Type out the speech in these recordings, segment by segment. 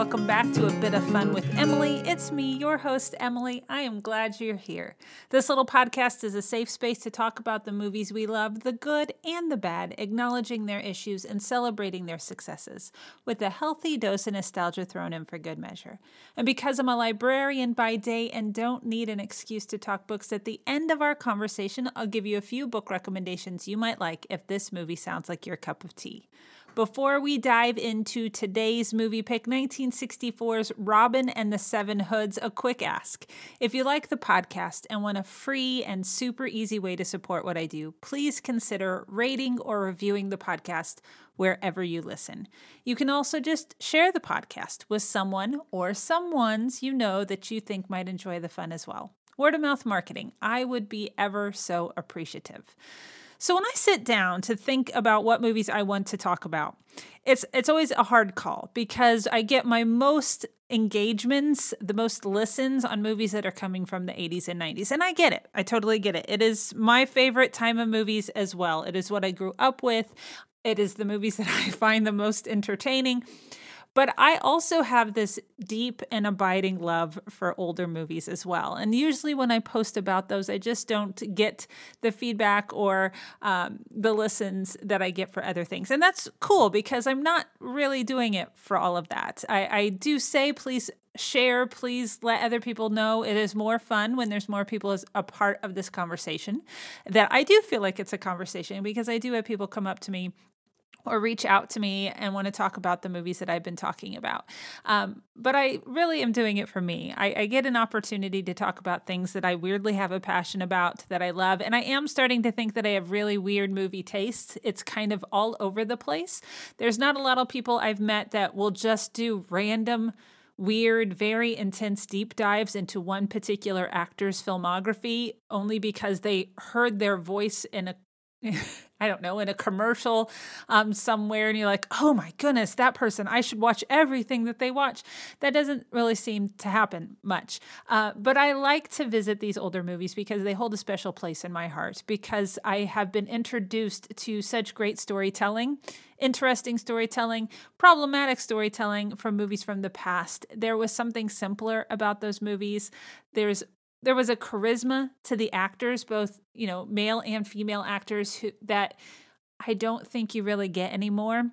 Welcome back to A Bit of Fun with Emily. It's me, your host, Emily. I am glad you're here. This little podcast is a safe space to talk about the movies we love, the good and the bad, acknowledging their issues and celebrating their successes, with a healthy dose of nostalgia thrown in for good measure. And because I'm a librarian by day and don't need an excuse to talk books, at the end of our conversation, I'll give you a few book recommendations you might like if this movie sounds like your cup of tea. Before we dive into today's movie pick, 1964's Robin and the Seven Hoods, a quick ask. If you like the podcast and want a free and super easy way to support what I do, please consider rating or reviewing the podcast wherever you listen. You can also just share the podcast with someone or someones you know that you think might enjoy the fun as well. Word of mouth marketing, I would be ever so appreciative. So when I sit down to think about what movies I want to talk about, it's it's always a hard call because I get my most engagements, the most listens on movies that are coming from the 80s and 90s. And I get it. I totally get it. It is my favorite time of movies as well. It is what I grew up with. It is the movies that I find the most entertaining. But I also have this deep and abiding love for older movies as well. And usually when I post about those, I just don't get the feedback or um, the listens that I get for other things. And that's cool because I'm not really doing it for all of that. I, I do say, please share please let other people know it is more fun when there's more people as a part of this conversation that i do feel like it's a conversation because i do have people come up to me or reach out to me and want to talk about the movies that I've been talking about. Um, but I really am doing it for me. I, I, get an opportunity to talk about things that I weirdly have a passion about, that I love. And I am starting to think that I have really weird movie tastes. It's kind of all over the place. There's not a lot of people I've met that will just do random weird, very intense deep dives into one particular actor's filmography only because they heard their voice in a I don't know, in a commercial um, somewhere, and you're like, oh my goodness, that person, I should watch everything that they watch. That doesn't really seem to happen much. Uh, but I like to visit these older movies because they hold a special place in my heart, because I have been introduced to such great storytelling, interesting storytelling, problematic storytelling from movies from the past. There was something simpler about those movies. There's there was a charisma to the actors, both you know male and female actors, who that I don't think you really get anymore.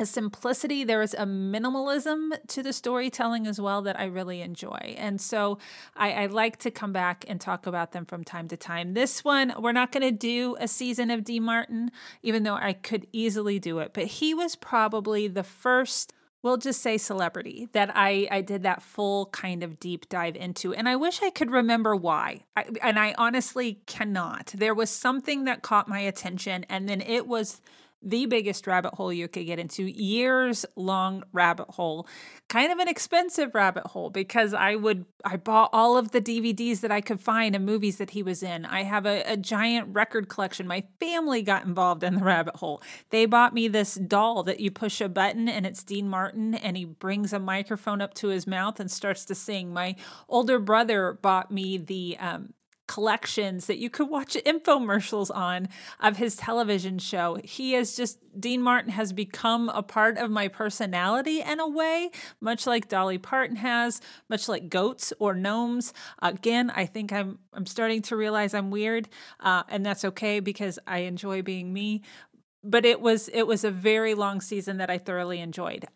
A simplicity, there is a minimalism to the storytelling as well that I really enjoy. And so I, I like to come back and talk about them from time to time. This one, we're not going to do a season of D. Martin, even though I could easily do it, but he was probably the first we'll just say celebrity that I, I did that full kind of deep dive into. And I wish I could remember why. I, and I honestly cannot. There was something that caught my attention, and then it was the biggest rabbit hole you could get into, years long rabbit hole, kind of an expensive rabbit hole because I would, I bought all of the DVDs that I could find and movies that he was in. I have a, a giant record collection. My family got involved in the rabbit hole. They bought me this doll that you push a button and it's Dean Martin and he brings a microphone up to his mouth and starts to sing. My older brother bought me the, um, collections that you could watch infomercials on of his television show. He is just, Dean Martin has become a part of my personality in a way, much like Dolly Parton has, much like goats or gnomes. Again, I think I'm, I'm starting to realize I'm weird, uh, and that's okay because I enjoy being me but it was it was a very long season that I thoroughly enjoyed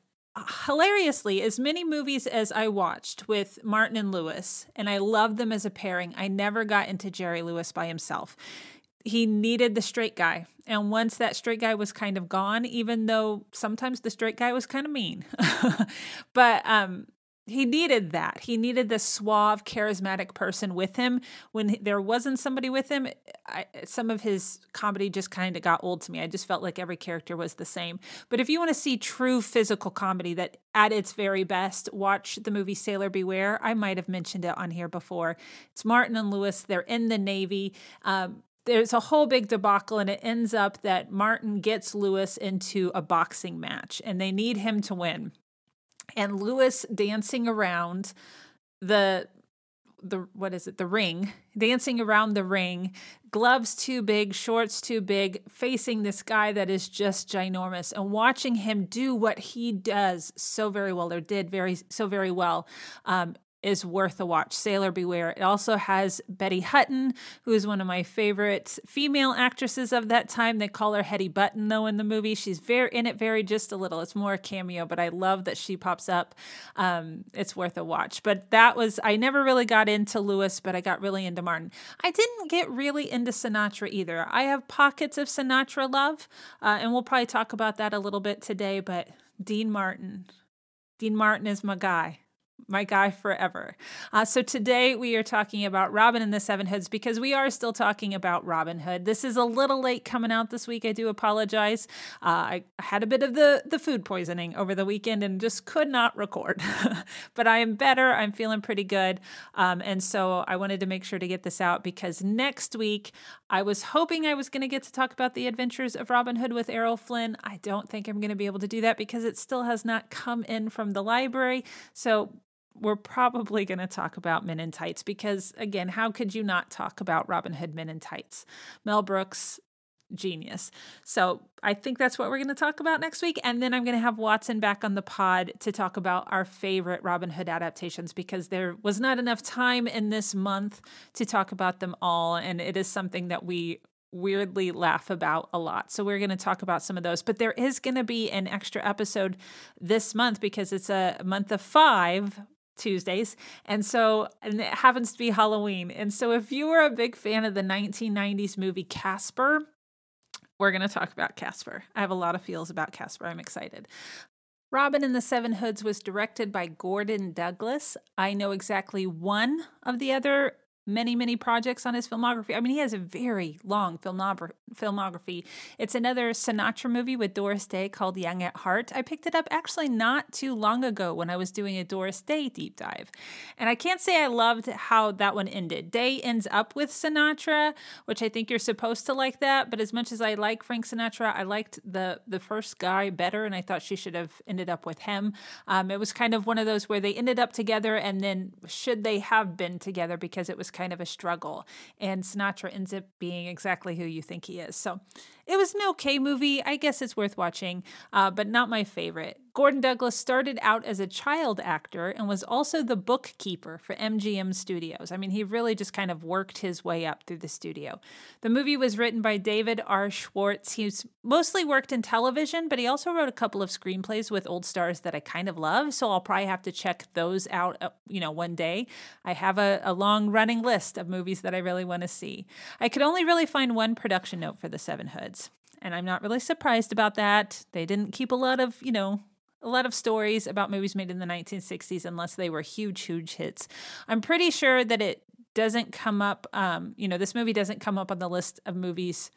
hilariously, as many movies as I watched with Martin and Lewis, and I loved them as a pairing, I never got into Jerry Lewis by himself. He needed the straight guy. And once that straight guy was kind of gone, even though sometimes the straight guy was kind of mean, but um, he needed that. He needed the suave, charismatic person with him. When there wasn't somebody with him, I, some of his comedy just kind of got old to me. I just felt like every character was the same. But if you want to see true physical comedy that at its very best, watch the movie Sailor Beware. I might have mentioned it on here before. It's Martin and Lewis. They're in the Navy. Um, there's a whole big debacle, and it ends up that Martin gets Lewis into a boxing match, and they need him to win and Lewis dancing around the the what is it? The ring. Dancing around the ring. Gloves too big shorts too big facing this guy that is just ginormous and watching him do what he does so very well or did very so very well. Um, is worth a watch. Sailor Beware. It also has Betty Hutton, who is one of my favorite female actresses of that time. They call her Hetty Button though in the movie. She's very in it very just a little. It's more a cameo, but I love that she pops up. Um, it's worth a watch. But that was I never really got into Lewis, but I got really into Martin. I didn't get really into Sinatra either. I have pockets of Sinatra love, uh, and we'll probably talk about that a little bit today. But Dean Martin, Dean Martin is my guy my guy forever. Uh, so today we are talking about Robin and the Seven Hoods because we are still talking about Robin Hood. This is a little late coming out this week. I do apologize. Uh, I had a bit of the the food poisoning over the weekend and just could not record. but I am better. I'm feeling pretty good, um, and so I wanted to make sure to get this out because next week I was hoping I was going to get to talk about the adventures of Robin Hood with Errol Flynn. I don't think I'm going to be able to do that because it still has not come in from the library. So we're probably going to talk about Men in Tights because, again, how could you not talk about Robin Hood Men in Tights? Mel Brooks, genius. So I think that's what we're going to talk about next week. And then I'm going to have Watson back on the pod to talk about our favorite Robin Hood adaptations because there was not enough time in this month to talk about them all. And it is something that we weirdly laugh about a lot. So we're going to talk about some of those. But there is going to be an extra episode this month because it's a month of five Tuesdays. And so, and it happens to be Halloween. And so, if you are a big fan of the 1990s movie Casper, we're going to talk about Casper. I have a lot of feels about Casper. I'm excited. Robin and the Seven Hoods was directed by Gordon Douglas. I know exactly one of the other many, many projects on his filmography. I mean, he has a very long filmography. It's another Sinatra movie with Doris Day called Young at Heart. I picked it up actually not too long ago when I was doing a Doris Day deep dive. And I can't say I loved how that one ended. Day ends up with Sinatra, which I think you're supposed to like that. But as much as I like Frank Sinatra, I liked the, the first guy better, and I thought she should have ended up with him. Um, it was kind of one of those where they ended up together, and then should they have been together because it was kind of a struggle. And Sinatra ends up being exactly who you think he is. So it was an okay movie. I guess it's worth watching, uh, but not my favorite. Gordon Douglas started out as a child actor and was also the bookkeeper for MGM Studios. I mean, he really just kind of worked his way up through the studio. The movie was written by David R. Schwartz. He's mostly worked in television, but he also wrote a couple of screenplays with old stars that I kind of love. So I'll probably have to check those out, uh, you know, one day. I have a, a long running list of movies that I really want to see. I could only really find one production note for The Seven Hoods. And I'm not really surprised about that. They didn't keep a lot of, you know, a lot of stories about movies made in the 1960s unless they were huge, huge hits. I'm pretty sure that it doesn't come up, um, you know, this movie doesn't come up on the list of movies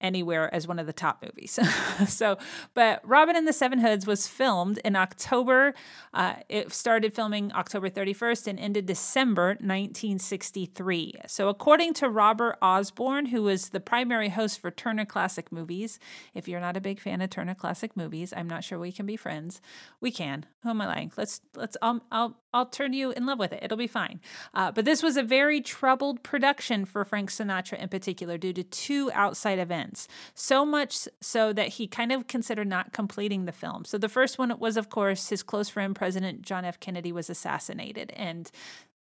anywhere as one of the top movies. so, but Robin and the Seven Hoods was filmed in October. Uh, it started filming October 31st and ended December 1963. So, according to Robert Osborne, who was the primary host for Turner Classic Movies, if you're not a big fan of Turner Classic Movies, I'm not sure we can be friends. We can. Who am I lying? Let's let's. I'll I'll, I'll turn you in love with it. It'll be fine. Uh, but this was a very troubled production for Frank Sinatra in particular due to two outside events. So much so that he kind of considered not completing the film. So the first one was, of course, his close friend, President John F. Kennedy, was assassinated. And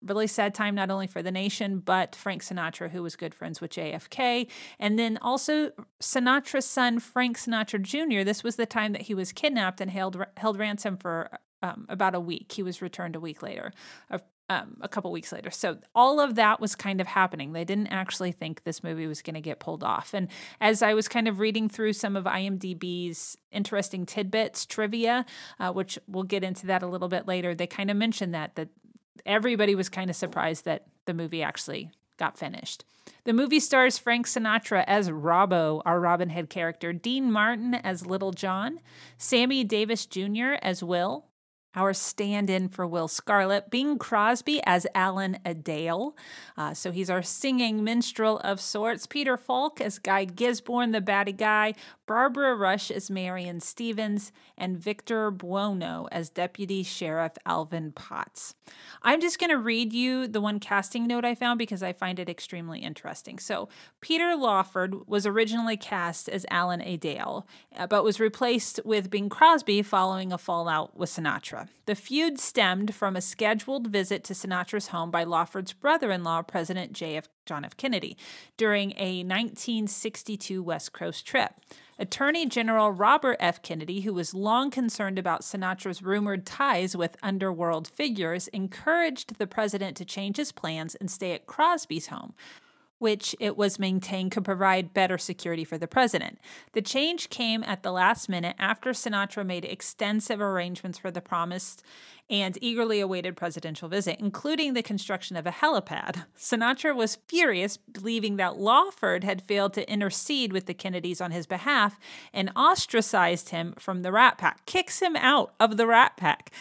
really sad time not only for the nation but Frank Sinatra who was good friends with JFK and then also Sinatra's son Frank Sinatra Jr. this was the time that he was kidnapped and held held ransom for um, about a week he was returned a week later um, a couple weeks later. So all of that was kind of happening. They didn't actually think this movie was going to get pulled off. And as I was kind of reading through some of IMDb's interesting tidbits, trivia, uh, which we'll get into that a little bit later, they kind of mentioned that that everybody was kind of surprised that the movie actually got finished. The movie stars Frank Sinatra as Robbo, our Robin Hood character, Dean Martin as Little John, Sammy Davis Jr. as Will, our stand in for Will Scarlet, Bing Crosby as Alan A. Dale. Uh, so he's our singing minstrel of sorts. Peter Falk as Guy Gisborne, the batty guy. Barbara Rush as Marion Stevens, and Victor Buono as Deputy Sheriff Alvin Potts. I'm just going to read you the one casting note I found because I find it extremely interesting. So, Peter Lawford was originally cast as Alan A. Dale, uh, but was replaced with Bing Crosby following a fallout with Sinatra. The feud stemmed from a scheduled visit to Sinatra's home by Lawford's brother in law, President J.F. John F. Kennedy, during a 1962 West Coast trip. Attorney General Robert F. Kennedy, who was long concerned about Sinatra's rumored ties with underworld figures, encouraged the president to change his plans and stay at Crosby's home, which it was maintained could provide better security for the president. The change came at the last minute after Sinatra made extensive arrangements for the promised and eagerly awaited presidential visit, including the construction of a helipad. Sinatra was furious, believing that Lawford had failed to intercede with the Kennedys on his behalf and ostracized him from the Rat Pack, kicks him out of the Rat Pack.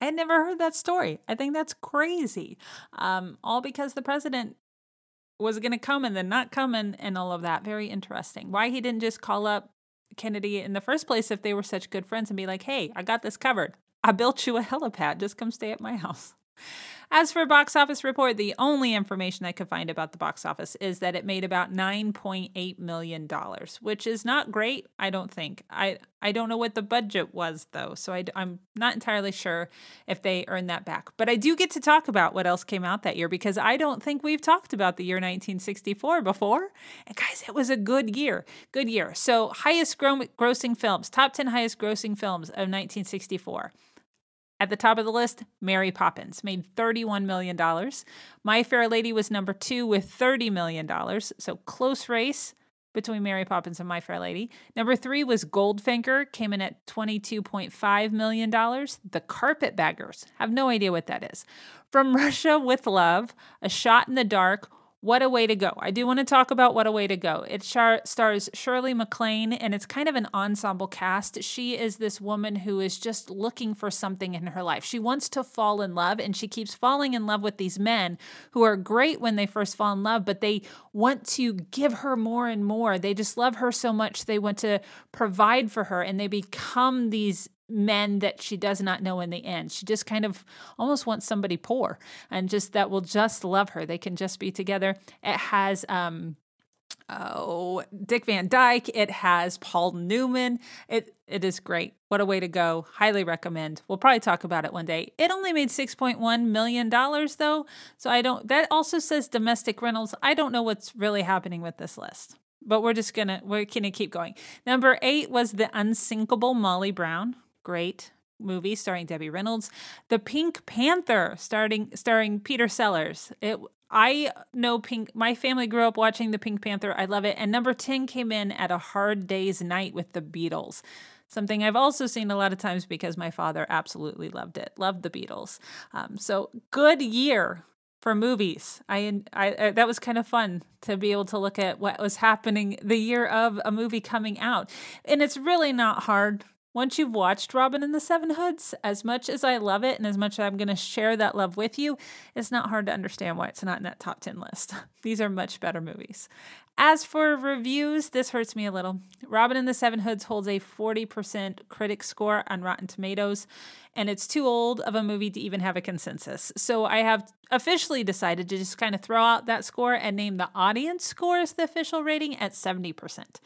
I had never heard that story. I think that's crazy. Um, all because the president was going to come and then not come and, and all of that. Very interesting. Why he didn't just call up Kennedy in the first place if they were such good friends and be like, hey, I got this covered. I built you a helipad. Just come stay at my house. As for box office report, the only information I could find about the box office is that it made about 9.8 million dollars, which is not great, I don't think. I I don't know what the budget was though, so I, I'm not entirely sure if they earned that back. But I do get to talk about what else came out that year because I don't think we've talked about the year 1964 before. And guys, it was a good year, good year. So highest grossing films, top 10 highest grossing films of 1964. At the top of the list, Mary Poppins made $31 million. My Fair Lady was number two with $30 million. So close race between Mary Poppins and My Fair Lady. Number three was Goldfinger, came in at $22.5 million. The Carpetbaggers, have no idea what that is. From Russia with Love, A Shot in the Dark, what a Way to Go. I do want to talk about What a Way to Go. It char- stars Shirley MacLaine, and it's kind of an ensemble cast. She is this woman who is just looking for something in her life. She wants to fall in love, and she keeps falling in love with these men who are great when they first fall in love, but they want to give her more and more. They just love her so much, they want to provide for her, and they become these men that she does not know in the end. She just kind of almost wants somebody poor and just that will just love her. They can just be together. It has um oh Dick Van Dyke. It has Paul Newman. It it is great. What a way to go. Highly recommend. We'll probably talk about it one day. It only made $6.1 million though. So I don't that also says domestic rentals. I don't know what's really happening with this list but we're just gonna we're gonna keep going. Number eight was the unsinkable Molly Brown great movie starring Debbie Reynolds. The Pink Panther starting starring Peter Sellers. It I know Pink my family grew up watching the Pink Panther. I love it. And number 10 came in at a hard day's night with the Beatles. Something I've also seen a lot of times because my father absolutely loved it. Loved the Beatles. Um, so good year for movies. I, I, I that was kind of fun to be able to look at what was happening the year of a movie coming out. And it's really not hard once you've watched Robin and the Seven Hoods, as much as I love it and as much as I'm going to share that love with you, it's not hard to understand why it's not in that top 10 list. These are much better movies. As for reviews, this hurts me a little. Robin and the Seven Hoods holds a 40% critic score on Rotten Tomatoes, and it's too old of a movie to even have a consensus. So I have officially decided to just kind of throw out that score and name the audience score as the official rating at 70%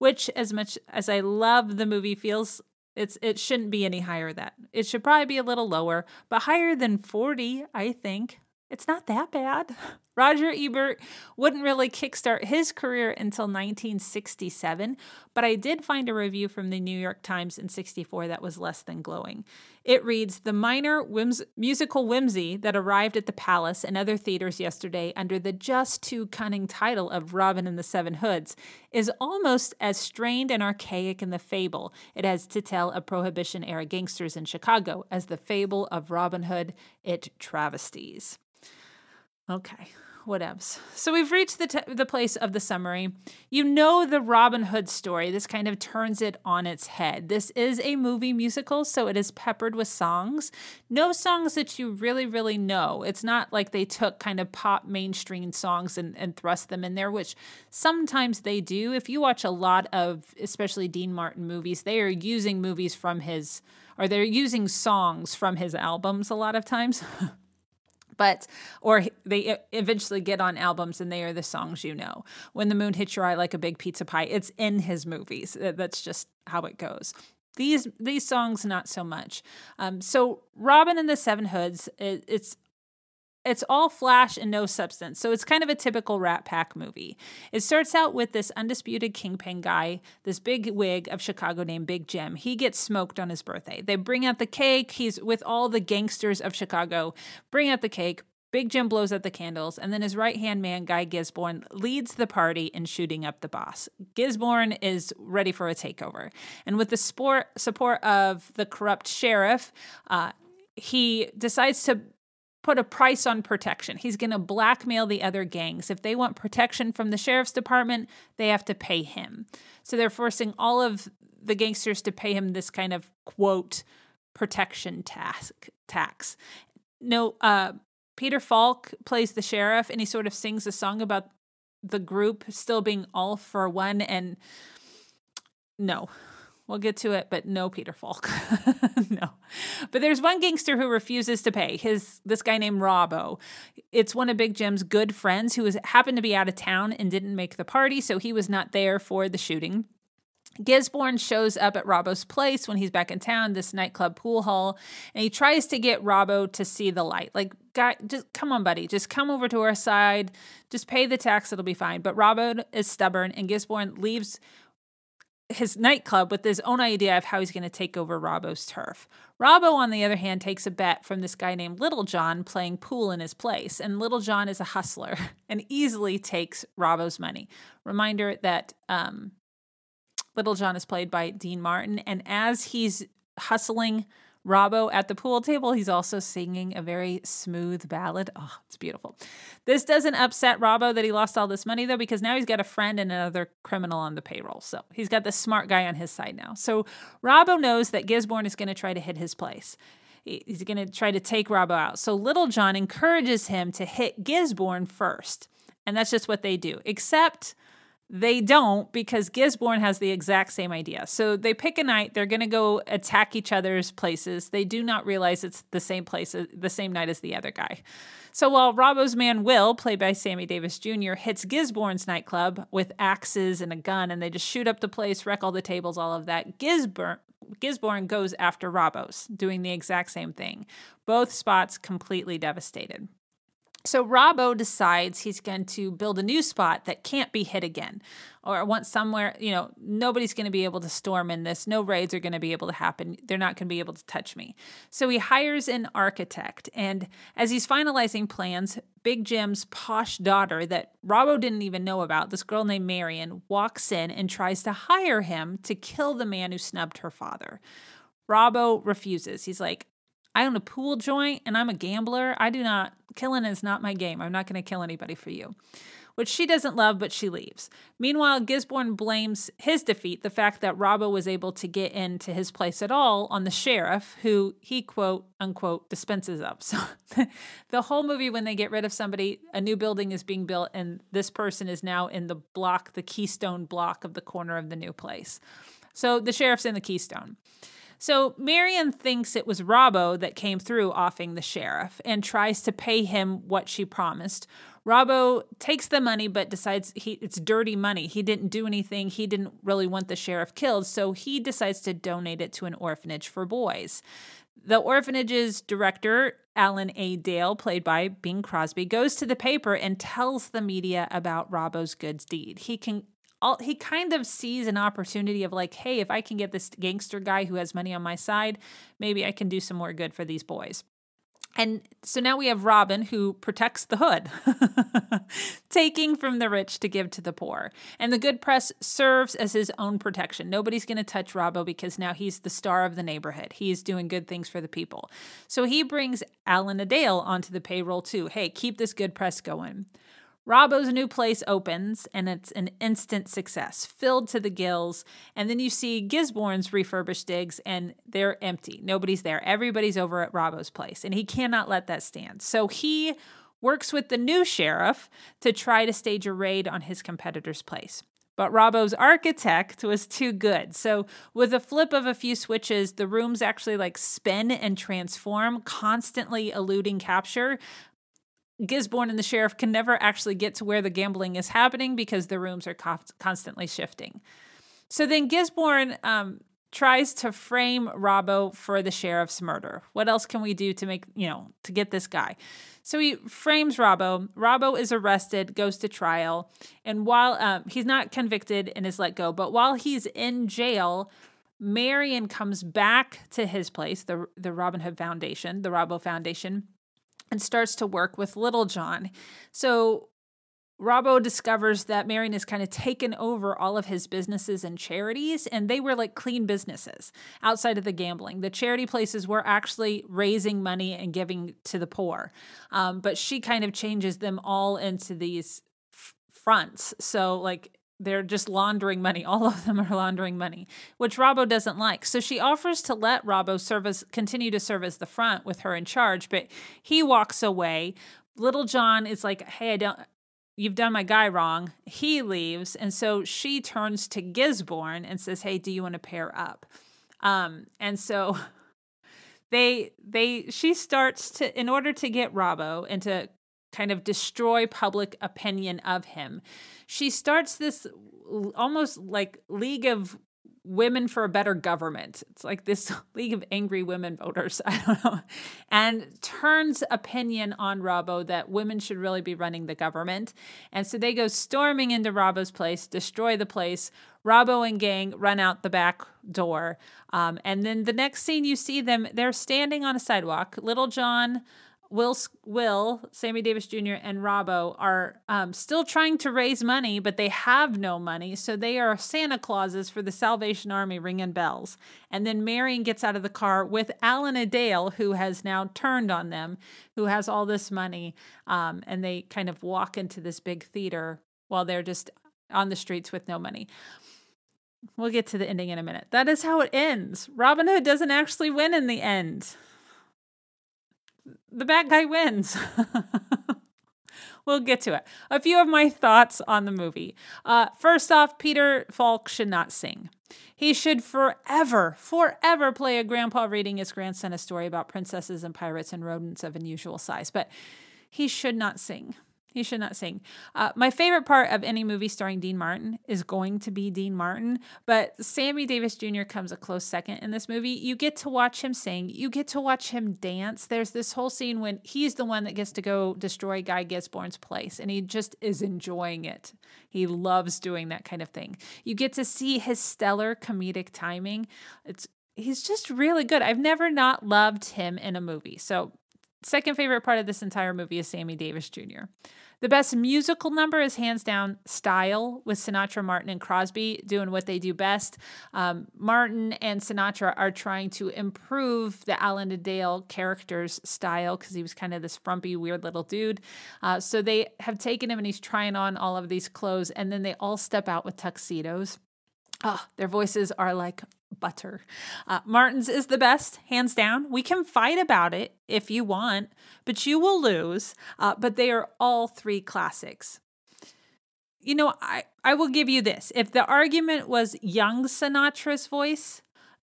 which as much as I love the movie feels it's it shouldn't be any higher that. It should probably be a little lower, but higher than 40, I think. It's not that bad. Roger Ebert wouldn't really kickstart his career until 1967, but I did find a review from the New York Times in 64 that was less than glowing. It reads The minor whims- musical whimsy that arrived at the Palace and other theaters yesterday under the just too cunning title of Robin and the Seven Hoods is almost as strained and archaic in the fable it has to tell of Prohibition era gangsters in Chicago as the fable of Robin Hood it travesties. Okay. Whatevs. So we've reached the, the place of the summary. You know the Robin Hood story. This kind of turns it on its head. This is a movie musical, so it is peppered with songs. No songs that you really, really know. It's not like they took kind of pop mainstream songs and, and thrust them in there, which sometimes they do. If you watch a lot of, especially Dean Martin movies, they are using movies from his, or they're using songs from his albums a lot of times. but or they eventually get on albums and they are the songs you know. When the moon hits your eye like a big pizza pie, it's in his movies. That's just how it goes. These these songs not so much. Um, so Robin and the Seven Hoods, it, it's it's all flash and no substance. So it's kind of a typical Rat Pack movie. It starts out with this undisputed kingpin guy, this big wig of Chicago named Big Jim. He gets smoked on his birthday. They bring out the cake. He's with all the gangsters of Chicago, bring out the cake. Big Jim blows out the candles, and then his right hand man, Guy Gisborne, leads the party in shooting up the boss. Gisborne is ready for a takeover. And with the support of the corrupt sheriff, uh, he decides to put a price on protection. He's going to blackmail the other gangs. If they want protection from the sheriff's department, they have to pay him. So they're forcing all of the gangsters to pay him this kind of quote protection task tax. No, uh, Peter Falk plays the sheriff, and he sort of sings a song about the group still being all for one. And no, We'll get to it, but no Peter Falk. no. But there's one gangster who refuses to pay. His this guy named Robbo. It's one of Big Jim's good friends who was happened to be out of town and didn't make the party, so he was not there for the shooting. Gisborne shows up at Robbo's place when he's back in town, this nightclub pool hall, and he tries to get Robbo to see the light. Like, guy, just come on, buddy, just come over to our side, just pay the tax, it'll be fine. But Robbo is stubborn, and Gisborne leaves his nightclub with his own idea of how he's going to take over Robbo's turf. Robbo, on the other hand, takes a bet from this guy named Little John playing pool in his place, and Little John is a hustler and easily takes Robbo's money. Reminder that um, Little John is played by Dean Martin, and as he's hustling Robbo at the pool table. He's also singing a very smooth ballad. Oh, it's beautiful. This doesn't upset Robbo that he lost all this money, though, because now he's got a friend and another criminal on the payroll. So he's got the smart guy on his side now. So Robbo knows that Gisborne is going to try to hit his place. He's going to try to take Robbo out. So Little John encourages him to hit Gisborne first. And that's just what they do. Except they don't because Gisborne has the exact same idea. So they pick a night, they're going to go attack each other's places. They do not realize it's the same place, uh, the same night as the other guy. So while Robbo's man Will, played by Sammy Davis Jr., hits Gisborne's nightclub with axes and a gun, and they just shoot up the place, wreck all the tables, all of that, Gisborne, Gisborne goes after Robbo's, doing the exact same thing. Both spots completely devastated. So Robbo decides he's going to build a new spot that can't be hit again. Or once somewhere, you know, nobody's going to be able to storm in this. No raids are going to be able to happen. They're not going to be able to touch me. So he hires an architect. And as he's finalizing plans, Big Jim's posh daughter that Robbo didn't even know about, this girl named Marion, walks in and tries to hire him to kill the man who snubbed her father. Robbo refuses. He's like, I own a pool joint and I'm a gambler. I do not, killing is not my game. I'm not going to kill anybody for you. Which she doesn't love, but she leaves. Meanwhile, Gisborne blames his defeat, the fact that Robbo was able to get into his place at all, on the sheriff, who he quote unquote dispenses of. So the whole movie, when they get rid of somebody, a new building is being built, and this person is now in the block, the keystone block of the corner of the new place. So the sheriff's in the keystone. So Marion thinks it was Robbo that came through offing the sheriff and tries to pay him what she promised. Robbo takes the money but decides he it's dirty money. He didn't do anything. He didn't really want the sheriff killed, so he decides to donate it to an orphanage for boys. The orphanage's director, Alan A. Dale, played by Bing Crosby, goes to the paper and tells the media about Robbo's good deed. He can all, he kind of sees an opportunity of like, hey, if I can get this gangster guy who has money on my side, maybe I can do some more good for these boys. And so now we have Robin who protects the hood, taking from the rich to give to the poor. And the good press serves as his own protection. Nobody's going to touch Robbo because now he's the star of the neighborhood. He's doing good things for the people. So he brings Alan A. Dale onto the payroll too. Hey, keep this good press going. Robbo's new place opens and it's an instant success, filled to the gills. And then you see Gisborne's refurbished digs and they're empty. Nobody's there. Everybody's over at Robbo's place. And he cannot let that stand. So he works with the new sheriff to try to stage a raid on his competitor's place. But Robbo's architect was too good. So, with a flip of a few switches, the rooms actually like spin and transform, constantly eluding capture. Gisborne and the sheriff can never actually get to where the gambling is happening because the rooms are co- constantly shifting. So then Gisborne um, tries to frame Robbo for the sheriff's murder. What else can we do to make, you know, to get this guy? So he frames Robbo. Robbo is arrested, goes to trial, and while um, he's not convicted and is let go, but while he's in jail, Marion comes back to his place, the the Robin Hood Foundation, the Robbo Foundation, and starts to work with Little John. So Robbo discovers that Marion has kind of taken over all of his businesses and charities, and they were like clean businesses outside of the gambling. The charity places were actually raising money and giving to the poor, um, but she kind of changes them all into these f- fronts. So, like, they're just laundering money. All of them are laundering money, which Robbo doesn't like. So she offers to let Robbo service continue to serve as the front with her in charge, but he walks away. Little John is like, "Hey, I don't you've done my guy wrong. He leaves. And so she turns to Gisborne and says, Hey, do you want to pair up? Um, and so they, they, she starts to, in order to get Robbo and to kind of destroy public opinion of him, she starts this almost like League of women for a better government. It's like this League of Angry Women Voters, I don't know, and turns opinion on Robbo that women should really be running the government. And so they go storming into Robbo's place, destroy the place. Robbo and gang run out the back door. Um, and then the next scene you see them, they're standing on a sidewalk. Little John Will, Will, Sammy Davis Jr., and Robbo are um, still trying to raise money, but they have no money. So they are Santa Clauses for the Salvation Army ringing bells. And then Marion gets out of the car with Alan A. Dale, who has now turned on them, who has all this money. Um, and they kind of walk into this big theater while they're just on the streets with no money. We'll get to the ending in a minute. That is how it ends. Robin Hood doesn't actually win in the end the bad guy wins. we'll get to it. A few of my thoughts on the movie. Uh, first off, Peter Falk should not sing. He should forever, forever play a grandpa reading his grandson a story about princesses and pirates and rodents of unusual size, but he should not sing. He should not sing. Uh, my favorite part of any movie starring Dean Martin is going to be Dean Martin, but Sammy Davis Jr. comes a close second in this movie. You get to watch him sing, you get to watch him dance. There's this whole scene when he's the one that gets to go destroy Guy Gisborne's place, and he just is enjoying it. He loves doing that kind of thing. You get to see his stellar comedic timing. It's he's just really good. I've never not loved him in a movie. So second favorite part of this entire movie is Sammy Davis Jr. The best musical number is hands down Style with Sinatra, Martin, and Crosby doing what they do best. Um, Martin and Sinatra are trying to improve the Alan Dale character's style because he was kind of this frumpy, weird little dude. Uh, so they have taken him and he's trying on all of these clothes, and then they all step out with tuxedos. Oh, their voices are like butter. Uh, Martin's is the best, hands down. We can fight about it if you want, but you will lose. Uh, but they are all three classics. You know, I, I will give you this. If the argument was young Sinatra's voice,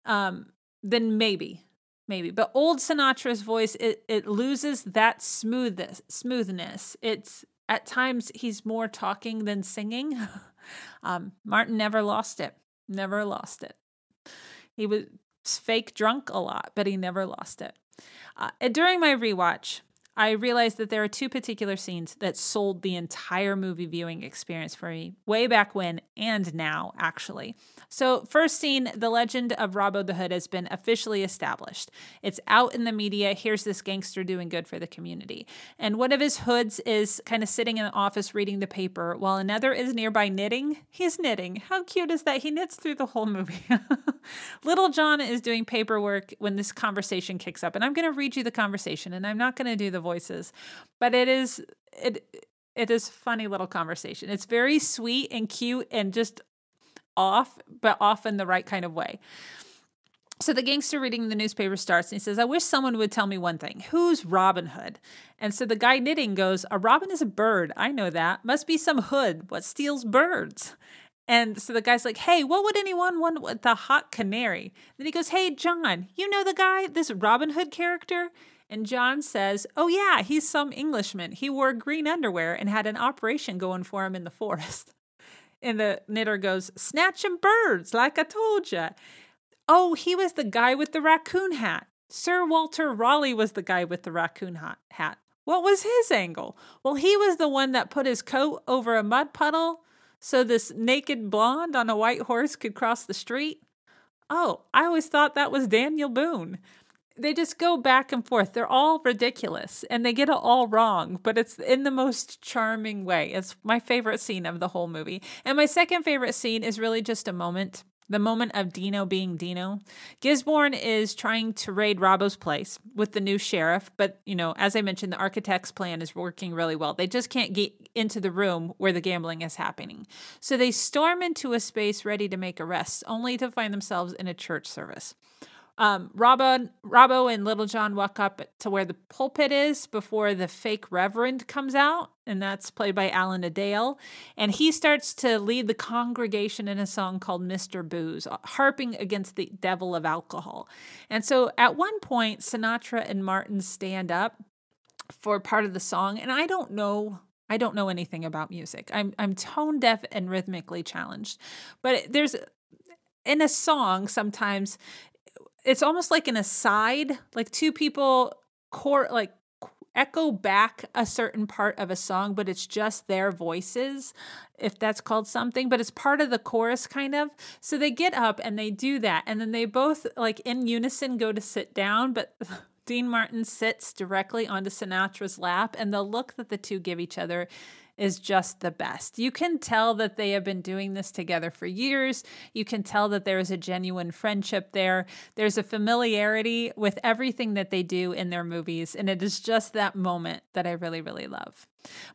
um, then maybe, maybe. But old Sinatra's voice, it, it loses that smoothness. Smoothness. It's at times he's more talking than singing. um, Martin never lost it. Never lost it. He was fake drunk a lot, but he never lost it. Uh, during my rewatch, I realized that there are two particular scenes that sold the entire movie viewing experience for me, way back when and now, actually. So, first scene, the legend of Robbo the Hood has been officially established. It's out in the media. Here's this gangster doing good for the community. And one of his hoods is kind of sitting in the office reading the paper while another is nearby knitting. He's knitting. How cute is that? He knits through the whole movie. Little John is doing paperwork when this conversation kicks up. And I'm going to read you the conversation, and I'm not going to do the voices, but it is. It, it is funny little conversation. It's very sweet and cute and just off, but off in the right kind of way. So the gangster reading the newspaper starts and he says, I wish someone would tell me one thing. Who's Robin Hood? And so the guy knitting goes, A robin is a bird. I know that. Must be some hood. What steals birds? And so the guy's like, Hey, what would anyone want with the hot canary? Then he goes, Hey, John, you know the guy, this Robin Hood character? And John says, Oh, yeah, he's some Englishman. He wore green underwear and had an operation going for him in the forest. And the knitter goes, Snatching birds, like I told you. Oh, he was the guy with the raccoon hat. Sir Walter Raleigh was the guy with the raccoon hat. What was his angle? Well, he was the one that put his coat over a mud puddle so this naked blonde on a white horse could cross the street. Oh, I always thought that was Daniel Boone. They just go back and forth. They're all ridiculous and they get it all wrong, but it's in the most charming way. It's my favorite scene of the whole movie. And my second favorite scene is really just a moment the moment of Dino being Dino. Gisborne is trying to raid Robbo's place with the new sheriff, but you know, as I mentioned, the architect's plan is working really well. They just can't get into the room where the gambling is happening. So they storm into a space ready to make arrests, only to find themselves in a church service. Um, Robbo, Robbo and Little John walk up to where the pulpit is before the fake reverend comes out, and that's played by Alan A. Dale. And he starts to lead the congregation in a song called Mr. Booze, uh, harping against the devil of alcohol. And so at one point, Sinatra and Martin stand up for part of the song, and I don't know I don't know anything about music. I'm I'm tone deaf and rhythmically challenged. But there's in a song sometimes it's almost like an aside, like two people core like echo back a certain part of a song, but it's just their voices, if that's called something, but it's part of the chorus kind of. So they get up and they do that. And then they both, like in unison, go to sit down, but. Dean Martin sits directly onto Sinatra's lap, and the look that the two give each other is just the best. You can tell that they have been doing this together for years. You can tell that there is a genuine friendship there. There's a familiarity with everything that they do in their movies, and it is just that moment that I really, really love.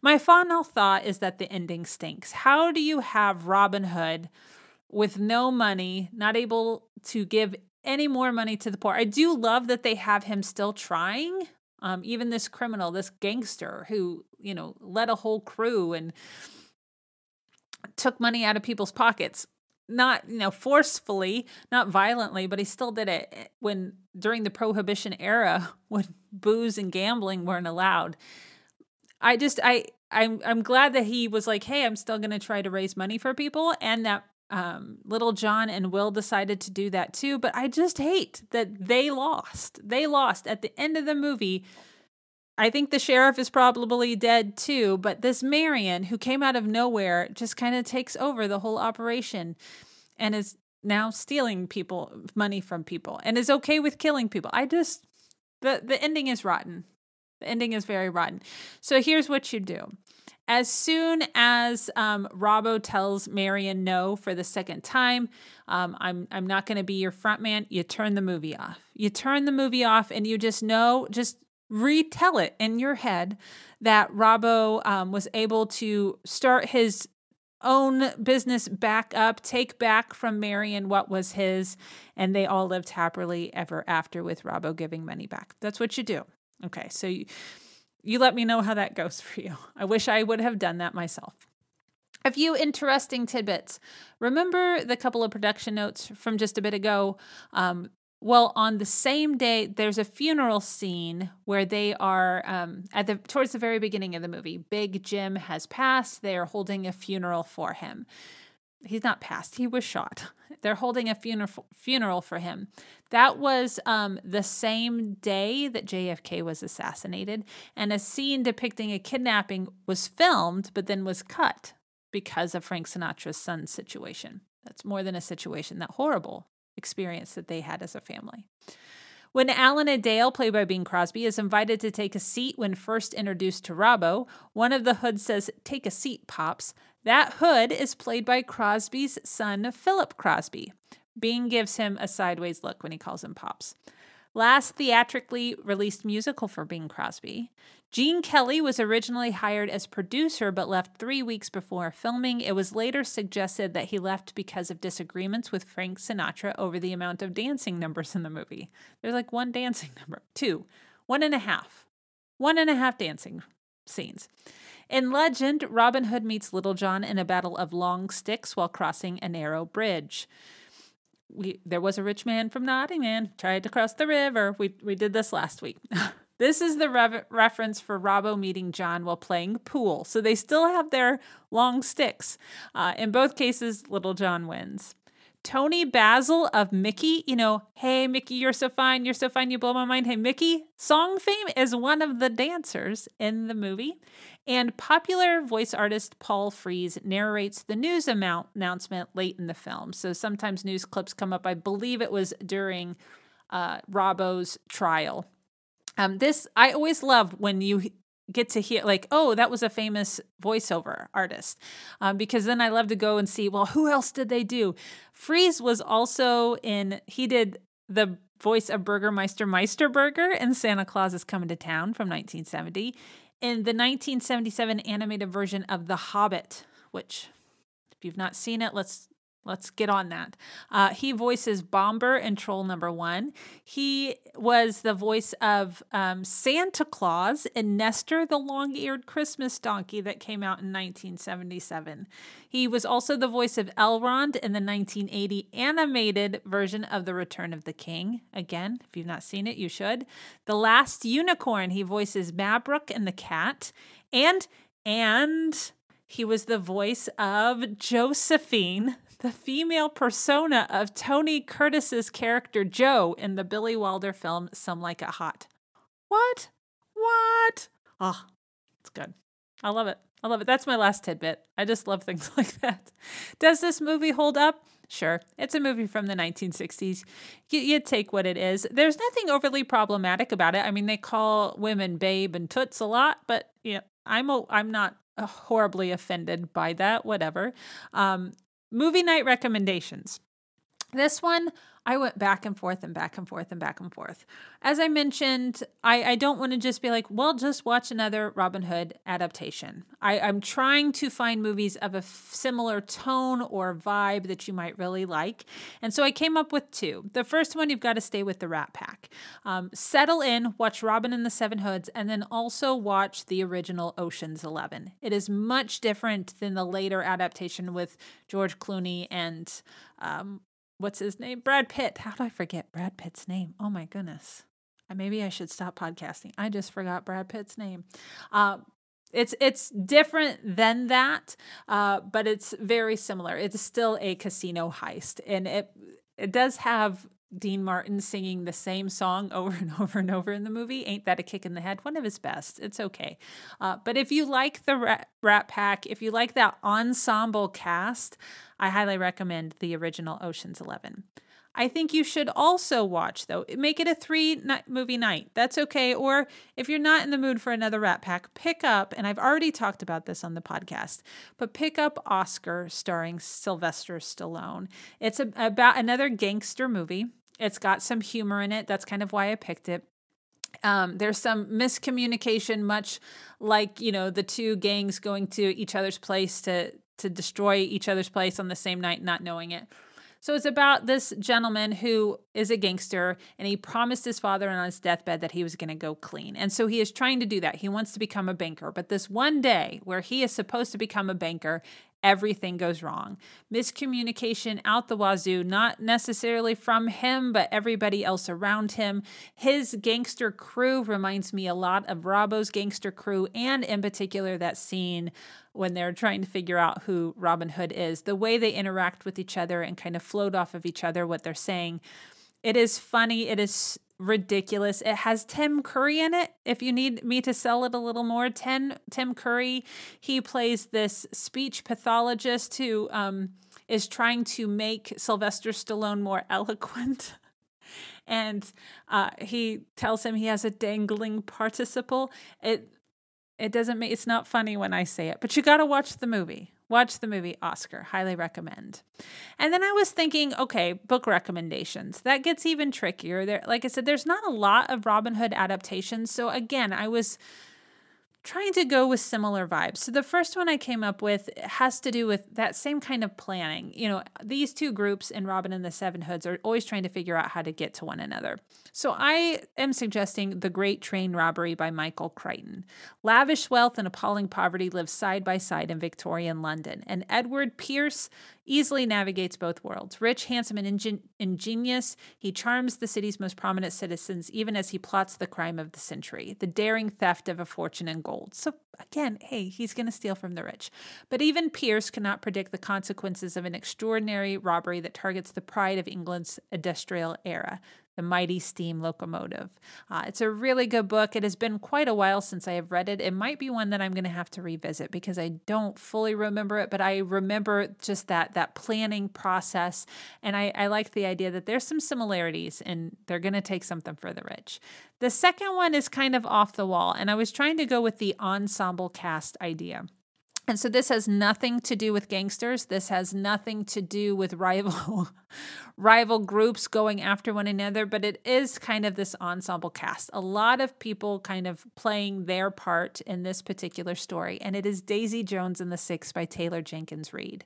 My final thought is that the ending stinks. How do you have Robin Hood with no money, not able to give any more money to the poor? I do love that they have him still trying um, even this criminal, this gangster who, you know, led a whole crew and took money out of people's pockets. Not, you know, forcefully, not violently, but he still did it eh, when during the prohibition era when booze and gambling weren't allowed. I just I I'm I'm glad that he was like, "Hey, I'm still going to try to raise money for people," and that um, Little John and Will decided to do that too. But I just hate that they lost. They lost at the end of the movie. I think the sheriff is probably dead too, but this Marion, who came out of nowhere, just kind of takes over the whole operation and is now stealing people money from people and is okay with killing people. I just the the ending is rotten. The ending is very rotten. So here's what you do. As soon as um, Robbo tells Marion no for the second time, um, I'm I'm not going to be your front man. You turn the movie off. You turn the movie off, and you just know, just retell it in your head that Robbo um, was able to start his own business back up, take back from Marion what was his, and they all lived happily ever after with Robbo giving money back. That's what you do. Okay, so you you let me know how that goes for you. I wish I would have done that myself. A few interesting tidbits. Remember the couple of production notes from just a bit ago? Um, well, on the same day, there's a funeral scene where they are um, at the towards the very beginning of the movie. Big Jim has passed. They are holding a funeral for him he's not passed he was shot. They're holding a funeral funeral for him. That was um, the same day that jfk was assassinated and a scene depicting a kidnapping was filmed but then was cut because of frank sinatra's son's situation. That's more than a situation that horrible experience that they had as a family when Alan A. Dale, played by Bing Crosby, is invited to take a seat when first introduced to Robbo, one of the hoods says, Take a seat, Pops. That hood is played by Crosby's son, Phillip Crosby. Bing gives him a sideways look when he calls him Pops. last theatrically released musical for Bing Crosby. Gene Kelly was originally hired as producer but left three weeks before filming. It was later suggested that he left because of disagreements with Frank Sinatra over the amount of dancing numbers in the movie. There's like one dancing number, two, one and a half, one and a half dancing scenes. In legend, Robin Hood meets Little John in a battle of long sticks while crossing a narrow bridge. We, there was a rich man from Nottingham tried to cross the river. We, we did this last week. This is the re- reference for Robbo meeting John while playing pool. So they still have their long sticks. Uh, in both cases, Little John wins. Toni Basil of Mickey, you know, hey, Mickey, you're so fine, you're so fine, you blow my mind. Hey, Mickey, song fame is one of the dancers in the movie. And popular voice artist Paul Frees narrates the news amount announcement late in the film. So sometimes news clips come up. I believe it was during uh, Robbo's trial um, this I always love when you get to hear like oh that was a famous voiceover artist um, because then i love to go and see well who else did they do? Frees was also in he did the voice of burgermeister meisterburger and santa claus is coming to town from 1970 in the 1977 animated version of the hobbit which if you've not seen it let's Let's get on that. Uh, he voices Bombur in Troll Number One. He was the voice of um, Santa Claus in Nestor the Long Eared Christmas Donkey that came out in 1977. He was also the voice of Elrond in the 1980 animated version of The Return of the King. Again, if you've not seen it, you should. The Last Unicorn, he voices Mabruk and the Cat. And, and, he was the voice of Josephine, the female persona of Tony Curtis's character Joe in the Billy Wilder film Some Like It Hot. What? What? Oh, it's good. I love it. I love it. That's my last tidbit. I just love things like that. Does this movie hold up? Sure. It's a movie from the 1960s. You, you take what it is. There's nothing overly problematic about it. I mean, they call women babe and toots a lot, but you know, I'm a, I'm not horribly offended by that. Whatever. Um, Movie night recommendations. This one, I went back and forth and back and forth and back and forth. As I mentioned, I, I don't want to just be like, well, just watch another Robin Hood adaptation. I, I'm trying to find movies of a f- similar tone or vibe that you might really like. And so I came up with two. The first one, you've got to stay with the Rat Pack. Um, settle in, watch Robin and the Seven Hoods, and then also watch the original Ocean's Eleven. It is much different than the later adaptation with George Clooney and um, what's his name? Brad Pitt. How did I forget Brad Pitt's name? Oh my goodness. Maybe I should stop podcasting. I just forgot Brad Pitt's name. Uh, it's it's different than that, uh, but it's very similar. It's still a casino heist, and it it does have Dean Martin singing the same song over and over and over in the movie. Ain't that a kick in the head? One of his best. It's okay. Uh, but if you like the Rat, Rat Pack, if you like that ensemble cast, I highly recommend the original Ocean's Eleven. I think you should also watch, though. Make it a three night movie night. That's okay. Or if you're not in the mood for another Rat Pack, pick up, and I've already talked about this on the podcast, but pick up Oscar starring Sylvester Stallone. It's a, about another gangster movie. It's got some humor in it. That's kind of why I picked it. Um, there's some miscommunication, much like you know the two gangs going to each other's place to to destroy each other's place on the same night, not knowing it. So it's about this gentleman who is a gangster and he promised his father on his deathbed that he was going to go clean. And so he is trying to do that. He wants to become a banker. But this one day where he is supposed to become a banker, everything goes wrong. Miscommunication out the wazoo, not necessarily from him, but everybody else around him. His gangster crew reminds me a lot of Robbo's gangster crew, and in particular, that scene when they're trying to figure out who Robin Hood is. The way they interact with each other and kind of float off of each other, what they're saying. It is funny. It is ridiculous. It has Tim Curry in it. If you need me to sell it a little more, Tim Tim Curry, he plays this speech pathologist who um, is trying to make Sylvester Stallone more eloquent. and uh, he tells him he has a dangling participle. It it doesn't make it's not funny when I say it, but you got to watch the movie. Watch the movie Oscar. Highly recommend. And then I was thinking, okay, book recommendations. That gets even trickier. There like I said there's not a lot of Robin Hood adaptations. So again, I was trying to go with similar vibes. So the first one I came up with has to do with that same kind of planning. You know, these two groups in Robin and the Seven Hoods are always trying to figure out how to get to one another. So I am suggesting The Great Train Robbery by Michael Crichton. Lavish wealth and appalling poverty live side by side in Victorian London, and Edward Pierce easily navigates both worlds. Rich, handsome, and ingen- ingenious, he charms the city's most prominent citizens even as he plots the crime of the century, the daring theft of a fortune in gold. So, again, hey, he's going to steal from the rich. But even Pierce cannot predict the consequences of an extraordinary robbery that targets the pride of England's industrial era the Mighty Steam Locomotive. Uh, it's a really good book. It has been quite a while since I have read it. It might be one that I'm going to have to revisit because I don't fully remember it, but I remember just that that planning process, and I, I like the idea that there's some similarities, and they're going to take something for the rich. The second one is kind of off the wall, and I was trying to go with the ensemble cast idea. And so this has nothing to do with gangsters. This has nothing to do with rival rival groups going after one another, but it is kind of this ensemble cast. A lot of people kind of playing their part in this particular story, and it is Daisy Jones and the Six by Taylor Jenkins Reid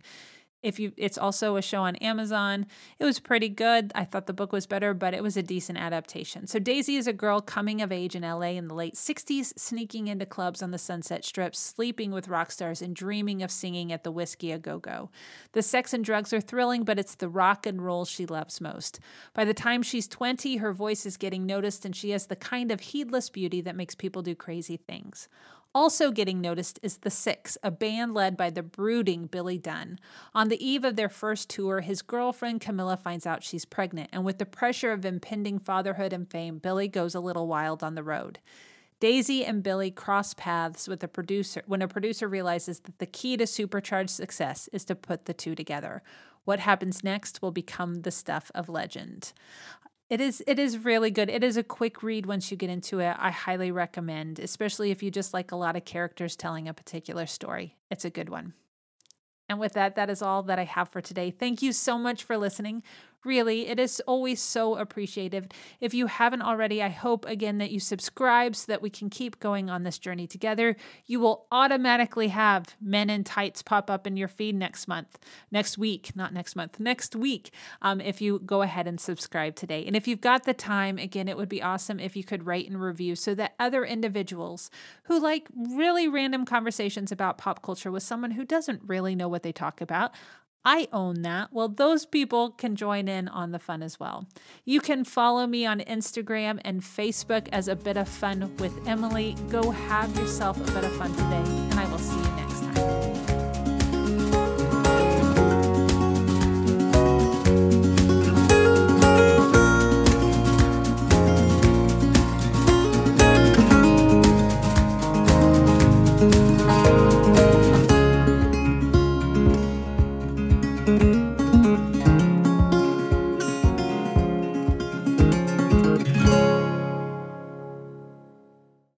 if you it's also a show on Amazon. It was pretty good. I thought the book was better, but it was a decent adaptation. So Daisy is a girl coming of age in LA in the late 60s, sneaking into clubs on the Sunset Strip, sleeping with rock stars and dreaming of singing at the Whisky a Go-Go. The sex and drugs are thrilling, but it's the rock and roll she loves most. By the time she's 20, her voice is getting noticed and she has the kind of heedless beauty that makes people do crazy things. Also getting noticed is The Six, a band led by the brooding Billy Dunn. On the eve of their first tour, his girlfriend Camilla finds out she's pregnant, and with the pressure of impending fatherhood and fame, Billy goes a little wild on the road. Daisy and Billy cross paths with a producer when a producer realizes that the key to supercharged success is to put the two together. What happens next will become the stuff of legend. It is it is really good. It is a quick read once you get into it. I highly recommend, especially if you just like a lot of characters telling a particular story. It's a good one. And with that, that is all that I have for today. Thank you so much for listening. Really, it is always so appreciated. If you haven't already, I hope again that you subscribe so that we can keep going on this journey together. You will automatically have Men in Tights pop up in your feed next month, next week, not next month, next week, um, if you go ahead and subscribe today. And if you've got the time, again, it would be awesome if you could rate and review so that other individuals who like really random conversations about pop culture with someone who doesn't really know what they talk about, I own that. Well, those people can join in on the fun as well. You can follow me on Instagram and Facebook as a bit of fun with Emily. Go have yourself a bit of fun today, and I will see you next.